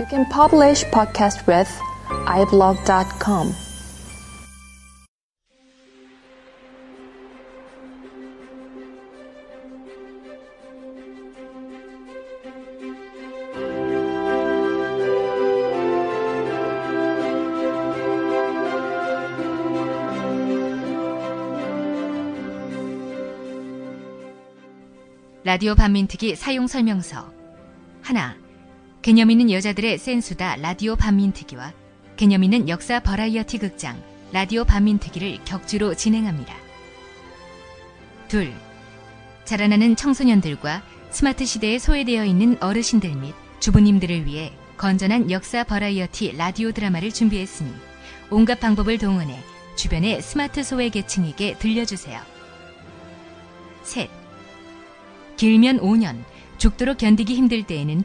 You can publish podcast with iblog.com. 라디오 반민특위 사용 설명서 하나 개념 있는 여자들의 센수다 라디오 반민특위와 개념 있는 역사 버라이어티 극장 라디오 반민특위를 격주로 진행합니다. 둘 자라나는 청소년들과 스마트 시대에 소외되어 있는 어르신들 및 주부님들을 위해 건전한 역사 버라이어티 라디오 드라마를 준비했으니 온갖 방법을 동원해 주변의 스마트 소외 계층에게 들려주세요. 셋 길면 5년, 죽도록 견디기 힘들 때에는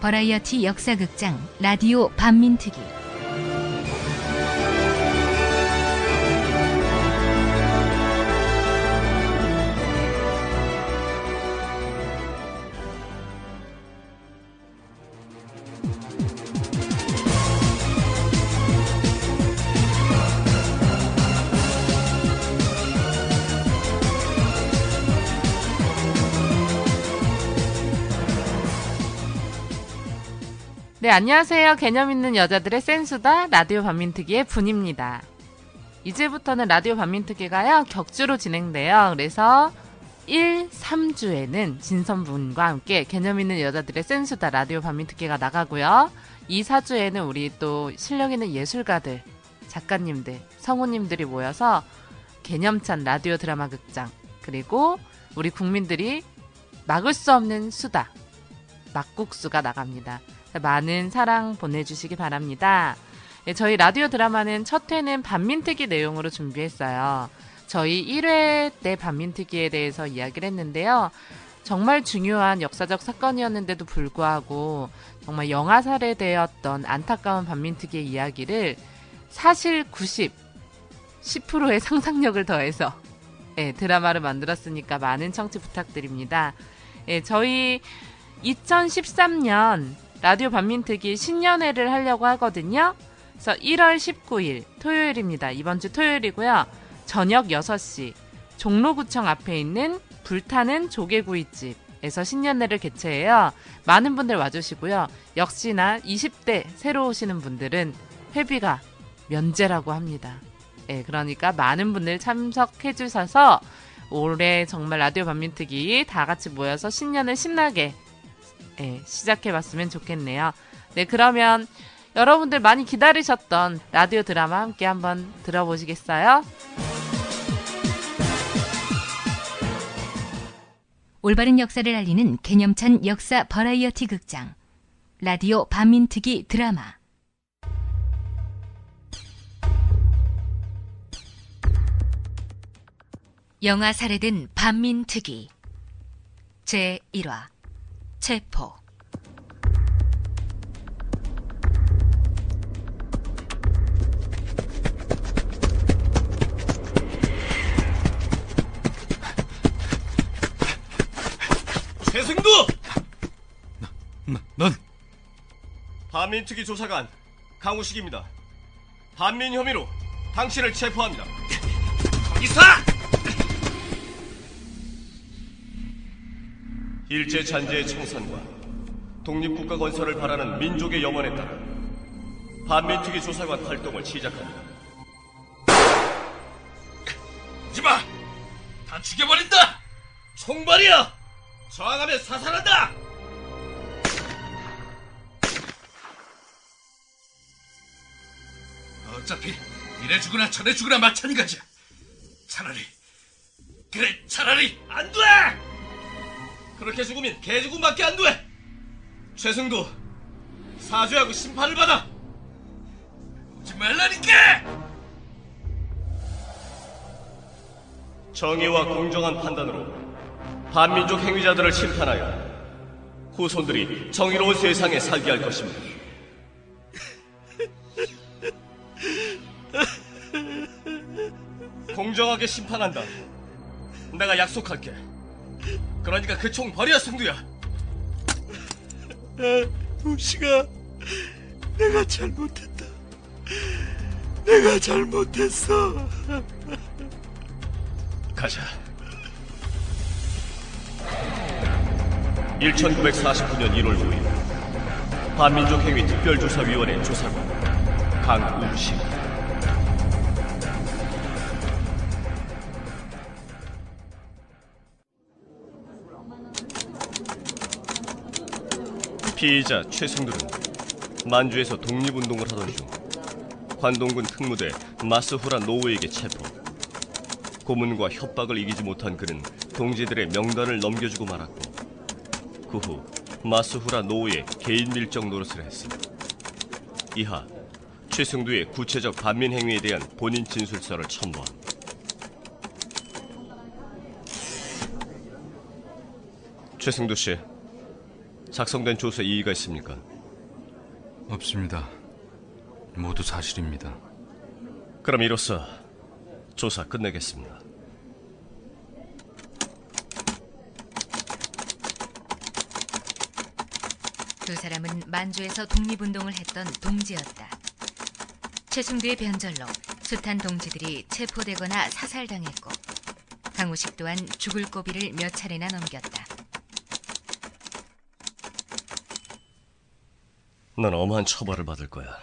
버라이어티 역사극장 라디오 반민특위 네, 안녕하세요. 개념 있는 여자들의 센수다 라디오 반민특위의 분입니다. 이제부터는 라디오 반민특위가요, 격주로 진행돼요. 그래서 1, 3주에는 진선분과 함께 개념 있는 여자들의 센수다 라디오 반민특위가 나가고요. 2, 4주에는 우리 또 실력 있는 예술가들, 작가님들, 성우님들이 모여서 개념찬 라디오 드라마 극장, 그리고 우리 국민들이 막을 수 없는 수다, 막국수가 나갑니다. 많은 사랑 보내주시기 바랍니다. 예, 저희 라디오 드라마는 첫 회는 반민특위 내용으로 준비했어요. 저희 1회 때 반민특위에 대해서 이야기를 했는데요. 정말 중요한 역사적 사건이었는데도 불구하고 정말 영화살해되었던 안타까운 반민특위의 이야기를 사실 90, 10%의 상상력을 더해서 예, 드라마를 만들었으니까 많은 청취 부탁드립니다. 예, 저희 2013년 라디오 반민특위 신년회를 하려고 하거든요. 그래서 1월 19일 토요일입니다. 이번 주 토요일이고요. 저녁 6시 종로구청 앞에 있는 불타는 조개구이집에서 신년회를 개최해요. 많은 분들 와주시고요. 역시나 20대 새로 오시는 분들은 회비가 면제라고 합니다. 예, 그러니까 많은 분들 참석해 주셔서 올해 정말 라디오 반민특위 다 같이 모여서 신년을 신나게 예, 시작해봤으면 좋겠네요. 네, 그러면 여러분들 많이 기다리셨던 라디오 드라마 함께 한번 들어보시겠어요? 올바른 역사를 알리는 개념찬 역사 버라이어티 극장 라디오 반민특위 드라마 영화 살해된 반민특위 제1화 체포 최승두! 넌 반민특위 조사관 강우식입니다. 반민 혐의로 당신을 체포합니다. 거기서! 일제 잔재의 청산과 독립국가 건설을 바라는 민족의 염원에 따라 반민특위 조사관 활동을 시작합니다. 하지마! 다 죽여버린다! 총발이야! 저항하면 사살한다! 어차피 이래 죽으나 저래 죽으나 마찬가지야. 차라리 그래 차라리 안 돼! 그렇게 죽으면 개죽음밖에 안 돼! 최승도 사죄하고 심판을 받아! 하지 말라니까! 정의와 공정한 판단으로 반민족 행위자들을 심판하여 후손들이 정의로운 세상에 살게 할 것입니다. 공정하게 심판한다. 내가 약속할게. 그러니까 그 총 버려, 승두야. 도시가 내가 잘못했다. 내가 잘못했어. 가자. 1949년 1월 5일 반민족 행위 특별조사위원회 조사관 강우식 피의자 최승들은 만주에서 독립운동을 하던 중 관동군 특무대 마스후라 노우에게 체포 고문과 협박을 이기지 못한 그는 동지들의 명단을 넘겨주고 말았고 그 후 마스후라 노우의 개인 밀정 노릇을 했음. 이하 최승두의 구체적 반민 행위에 대한 본인 진술서를 첨부함. 최승두 씨, 작성된 조서 이의가 있습니까? 없습니다. 모두 사실입니다. 그럼 이로써 조사 끝내겠습니다. 두 사람은 만주에서 독립운동을 했던 동지였다. 최승두의 변절로 숱한 동지들이 체포되거나 사살당했고 강우식 또한 죽을 고비를 몇 차례나 넘겼다. 넌 엄한 처벌을 받을 거야.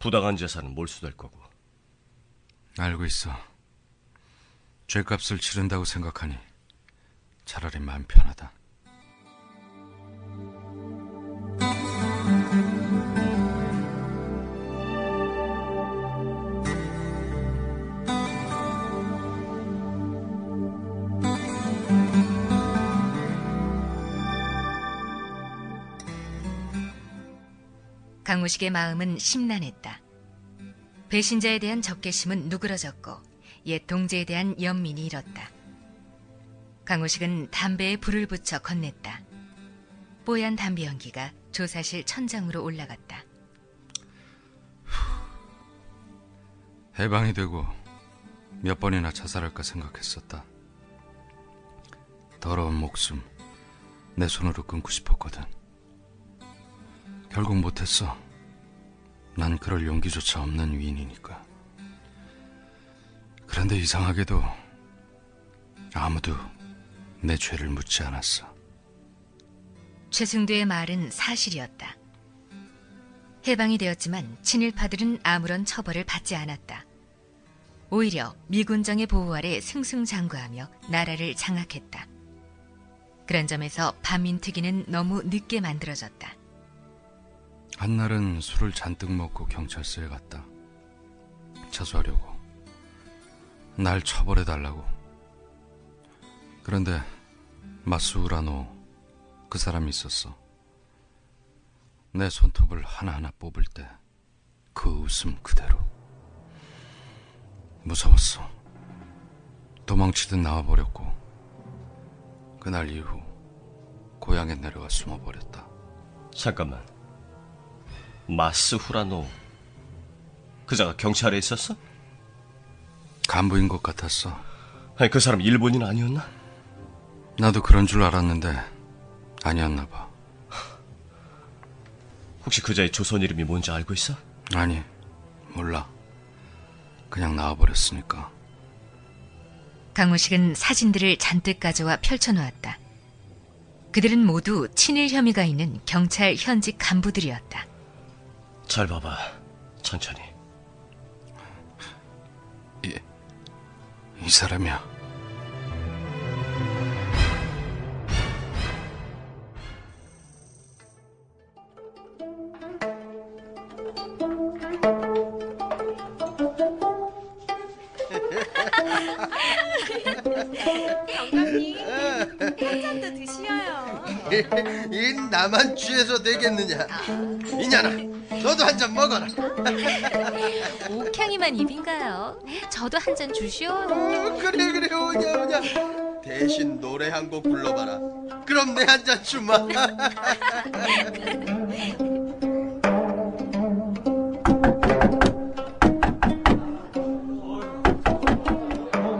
부당한 재산은 몰수될 거고. 알고 있어. 죄값을 치른다고 생각하니 차라리 마음 편하다. 강우식의 마음은 심란했다. 배신자에 대한 적개심은 누그러졌고 옛 동지에 대한 연민이 일었다. 강우식은 담배에 불을 붙여 건넸다. 뽀얀 담배 연기가 조사실 천장으로 올라갔다. 해방이 되고 몇 번이나 자살할까 생각했었다. 더러운 목숨 내 손으로 끊고 싶었거든. 결국 못했어. 난 그럴 용기조차 없는 위인이니까. 그런데 이상하게도 아무도 내 죄를 묻지 않았어. 최승두의 말은 사실이었다. 해방이 되었지만 친일파들은 아무런 처벌을 받지 않았다. 오히려 미군정의 보호 아래 승승장구하며 나라를 장악했다. 그런 점에서 반민특위는 너무 늦게 만들어졌다. 한날은 술을 잔뜩 먹고 경찰서에 갔다. 자수하려고. 날 처벌해달라고. 그런데 마스우라노 그 사람이 있었어. 내 손톱을 하나하나 뽑을 때 그 웃음 그대로. 무서웠어. 도망치듯 나와버렸고 그날 이후 고향에 내려가 숨어버렸다. 잠깐만. 마스 후라노. 그자가 경찰에 있었어? 간부인 것 같았어. 아니, 그 사람 일본인 아니었나? 나도 그런 줄 알았는데 아니었나 봐. 혹시 그자의 조선 이름이 뭔지 알고 있어? 아니, 몰라. 그냥 나와버렸으니까. 강우식은 사진들을 잔뜩 가져와 펼쳐놓았다. 그들은 모두 친일 혐의가 있는 경찰 현직 간부들이었다. 잘 봐봐. 천천히. 이, 이 사람이야. 영감님 한 잔 더 드시어요. 이 나만 취해서 되겠느냐? 이년아, 너도 한 잔 먹어라. 옥향이만 입인가요? 저도 한 잔 주시오. 어, 그래 그래 오냐 오냐. 대신 노래 한 곡 불러봐라. 그럼 내 한 잔 주마.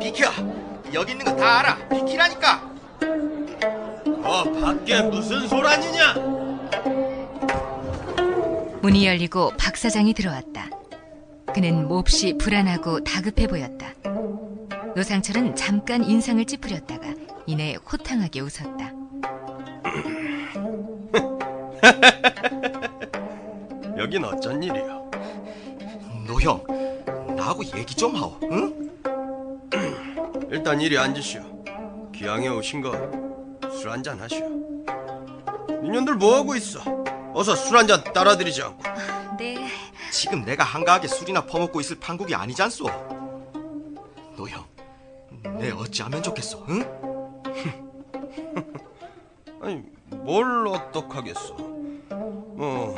비켜! 여기 있는 거 다 알아! 비키라니까! 어 밖에 무슨 소란이냐? 문이 열리고 박 사장이 들어왔다. 그는 몹시 불안하고 다급해 보였다. 노상철은 잠깐 인상을 찌푸렸다가 이내 호탕하게 웃었다. 여긴 어쩐 일이요? 노형, 나하고 얘기 좀 하오, 응? 일단 이리 앉으시오. 기왕에 오신 거 술 한잔 하시오. 이년들 뭐 하고 있어? 어서 술 한 잔 따라드리지 않고. 네, 지금 내가 한가하게 술이나 퍼먹고 있을 판국이 아니잖소. 노형, 내 어찌하면 좋겠소, 응? 아니 뭘 어떡하겠어. 뭐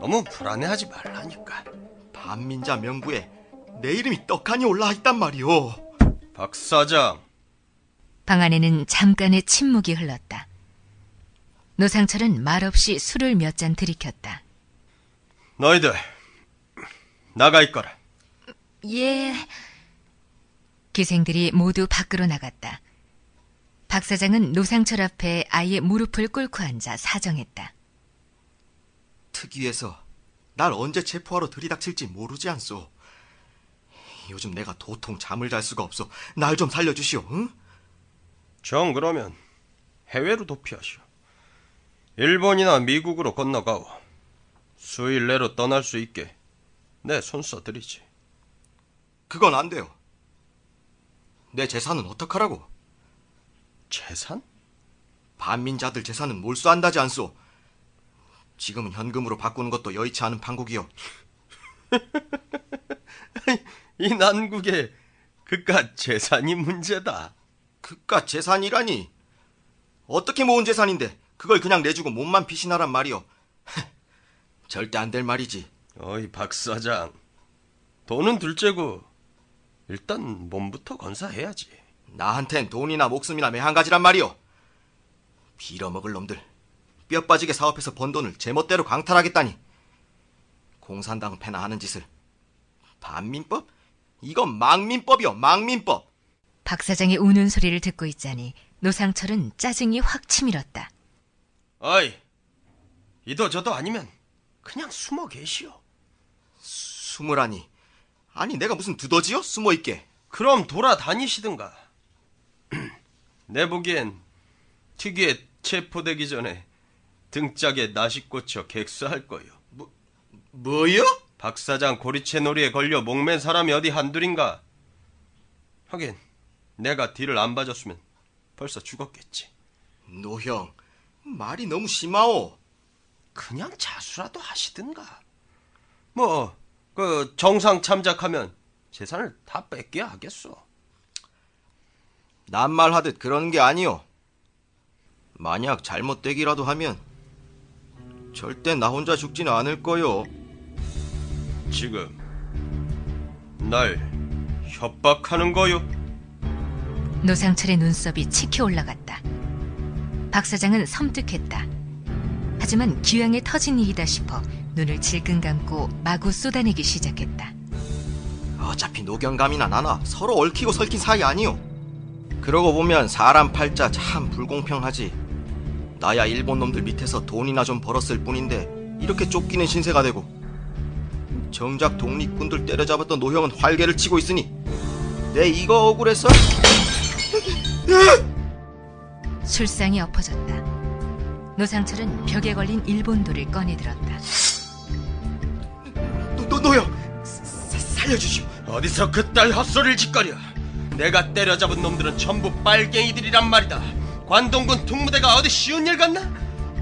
너무 불안해하지 말라니까. 반민자 명부에 내 이름이 떡하니 올라와 있단 말이오. 박 사장. 방 안에는 잠깐의 침묵이 흘렀다. 노상철은 말없이 술을 몇 잔 들이켰다. 너희들 나가 있거라. 예. 기생들이 모두 밖으로 나갔다. 박 사장은 노상철 앞에 아예 무릎을 꿇고 앉아 사정했다. 특위에서 날 언제 체포하러 들이닥칠지 모르지 않소. 요즘 내가 도통 잠을 잘 수가 없어. 날 좀 살려주시오, 응? 정 그러면 해외로 도피하시오. 일본이나 미국으로 건너가오. 수일 내로 떠날 수 있게 내 손 써드리지. 그건 안 돼요. 내 재산은 어떡하라고? 재산? 반민자들 재산은 몰수한다지 않소. 지금은 현금으로 바꾸는 것도 여의치 않은 판국이요. 이 난국에 그깟 재산이 문제다. 그깟 재산이라니. 어떻게 모은 재산인데 그걸 그냥 내주고 몸만 피신하란 말이요. 절대 안 될 말이지. 어이 박 사장. 돈은 둘째고 일단 몸부터 건사해야지. 나한텐 돈이나 목숨이나 매한가지란 말이요. 빌어먹을 놈들. 뼈 빠지게 사업해서 번 돈을 제멋대로 강탈하겠다니. 공산당 패나 하는 짓을. 반민법? 이건 망민법이요, 망민법. 박 사장의 우는 소리를 듣고 있자니 노상철은 짜증이 확 치밀었다. 어이 이도 저도 아니면 그냥 숨어 계시오. 숨으라니. 아니, 내가 무슨 두더지요? 숨어 있게. 그럼 돌아다니시든가. 내 보기엔 특유에 체포되기 전에 등짝에 나시 꽂혀 객수할 거요. 뭐요? 박 사장 고리채 놀이에 걸려 목맨 사람이 어디 한둘인가? 하긴 내가 뒤를 안 봐줬으면 벌써 죽었겠지. 노형, 말이 너무 심하오. 그냥 자수라도 하시든가. 뭐, 그 정상 참작하면 재산을 다 뺏게 하겠소. 낱말하듯 그러는 게 아니오. 만약 잘못되기라도 하면 절대 나 혼자 죽지는 않을 거요. 지금 날 협박하는 거요? 노상철의 눈썹이 치켜 올라갔다. 박 사장은 섬뜩했다. 하지만 기왕에 터진 일이다 싶어 눈을 질끈 감고 마구 쏟아내기 시작했다. 어차피 노경감이나 나나 서로 얽히고 설킨 사이 아니오. 그러고 보면 사람 팔자 참 불공평하지. 나야 일본 놈들 밑에서 돈이나 좀 벌었을 뿐인데 이렇게 쫓기는 신세가 되고 정작 독립군들 때려잡았던 노형은 활개를 치고 있으니 내 이거 억울해서 술상이 엎어졌다. 노상철은 벽에 걸린 일본도를 꺼내들었다. 노, 노, 사- 살려주시오. 어디서 그딴 헛소리를 지껄여? 내가 때려잡은 놈들은 전부 빨갱이들이란 말이다. 관동군 특무대가 어디 쉬운 일 같나?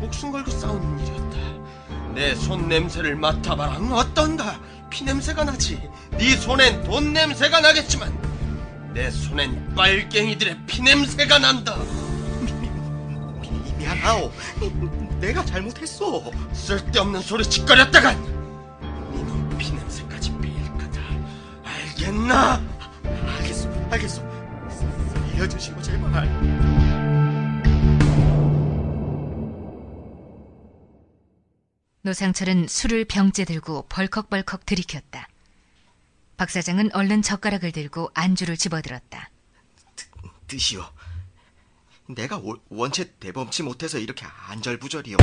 목숨 걸고 싸우는 일이었다. 내 손 냄새를 맡아봐라. 어떤가? 피 냄새가 나지. 네 손엔 돈 냄새가 나겠지만 내 손엔 빨갱이들의 피 냄새가 난다. 아오. 내가 잘못했어. 쓸데없는 소리 짓거렸다간 네 놈 피냄새까지 빼일 거다. 알겠나? 알겠어, 알겠어. 살려주시고 제발. 노상철은 술을 병째 들고 벌컥벌컥 들이켰다. 박 사장은 얼른 젓가락을 들고 안주를 집어들었다. 드시오. 내가 원- 원체 대범치 못해서 이렇게 안절부절이요.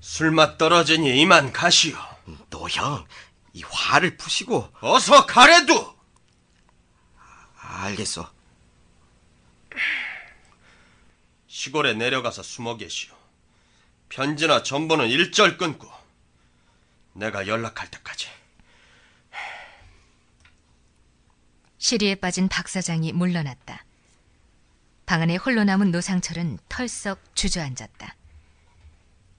술맛 떨어지니 이만 가시오. 너 형, 이 화를 푸시고 어서 가래도. 알겠어. 시골에 내려가서 숨어 계시오. 편지나 전보는 일절 끊고 내가 연락할 때까지. 시리에 빠진 박 사장이 물러났다. 방 안에 홀로 남은 노상철은 털썩 주저앉았다.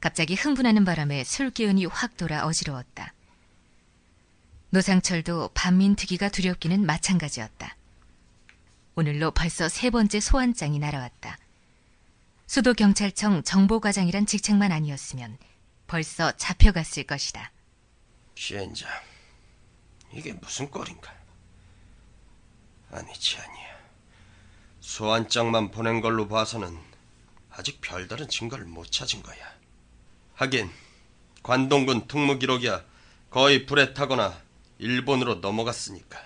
갑자기 흥분하는 바람에 술 기운이 확 돌아 어지러웠다. 노상철도 반민특위가 두렵기는 마찬가지였다. 오늘로 벌써 세 번째 소환장이 날아왔다. 수도경찰청 정보과장이란 직책만 아니었으면 벌써 잡혀갔을 것이다. 시엔장, 이게 무슨 꼴인가? 아니지 아니야. 소환장만 보낸 걸로 봐서는 아직 별다른 증거를 못 찾은 거야. 하긴 관동군 특무 기록이야 거의 불에 타거나 일본으로 넘어갔으니까.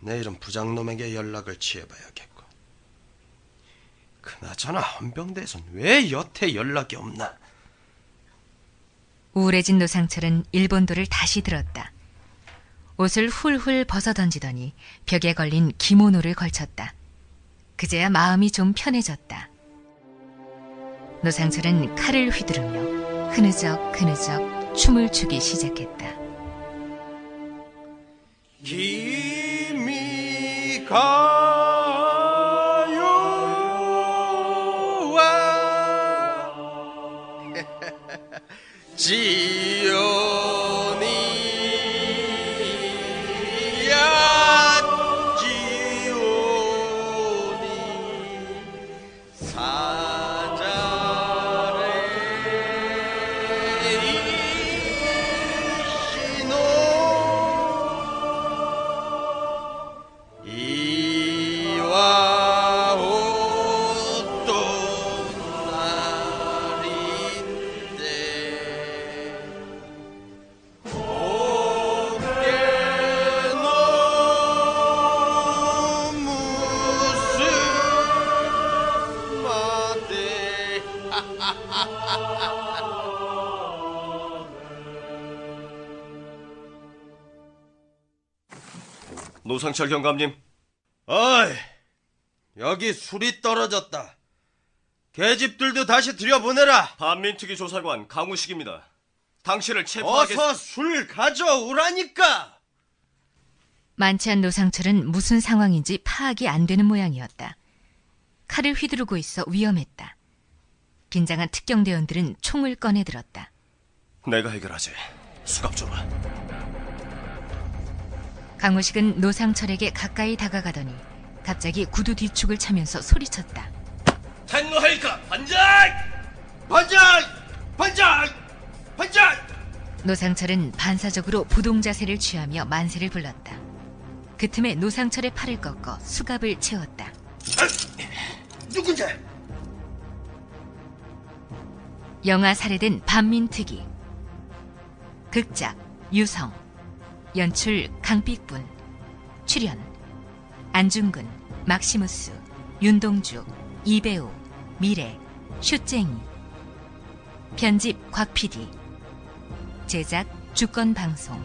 내일은 부장놈에게 연락을 취해봐야겠고. 그나저나 헌병대에선 왜 여태 연락이 없나? 우울해진 노상철은 일본도를 다시 들었다. 옷을 훌훌 벗어던지더니 벽에 걸린 기모노를 걸쳤다. 그제야 마음이 좀 편해졌다. 노상철은 칼을 휘두르며 흐느적 흐느적 춤을 추기 시작했다. 가요와 지 노상철 경감님, 어이 여기 술이 떨어졌다 계집들도 다시 들여보내라 반민특위 조사관 강우식입니다. 당신을 체포하겠... 어서 술 가져오라니까 만취한 노상철은 무슨 상황인지 파악이 안 되는 모양이었다. 칼을 휘두르고 있어 위험했다. 긴장한 특경대원들은 총을 꺼내 들었다. 내가 해결하지. 수갑 줘봐. 강우식은 노상철에게 가까이 다가가더니 갑자기 구두 뒤축을 차면서 소리쳤다. 텐노헬카 반장! 반장 반장 반장 노상철은 반사적으로 부동 자세를 취하며 만세를 불렀다. 그 틈에 노상철의 팔을 꺾어 수갑을 채웠다. 누군지 영화 살해된 반민특위 극작 유성 연출 강빛분 출연 안중근 막시무스 윤동주 이배우 미래 슈쟁이. 편집 곽PD 제작 주권방송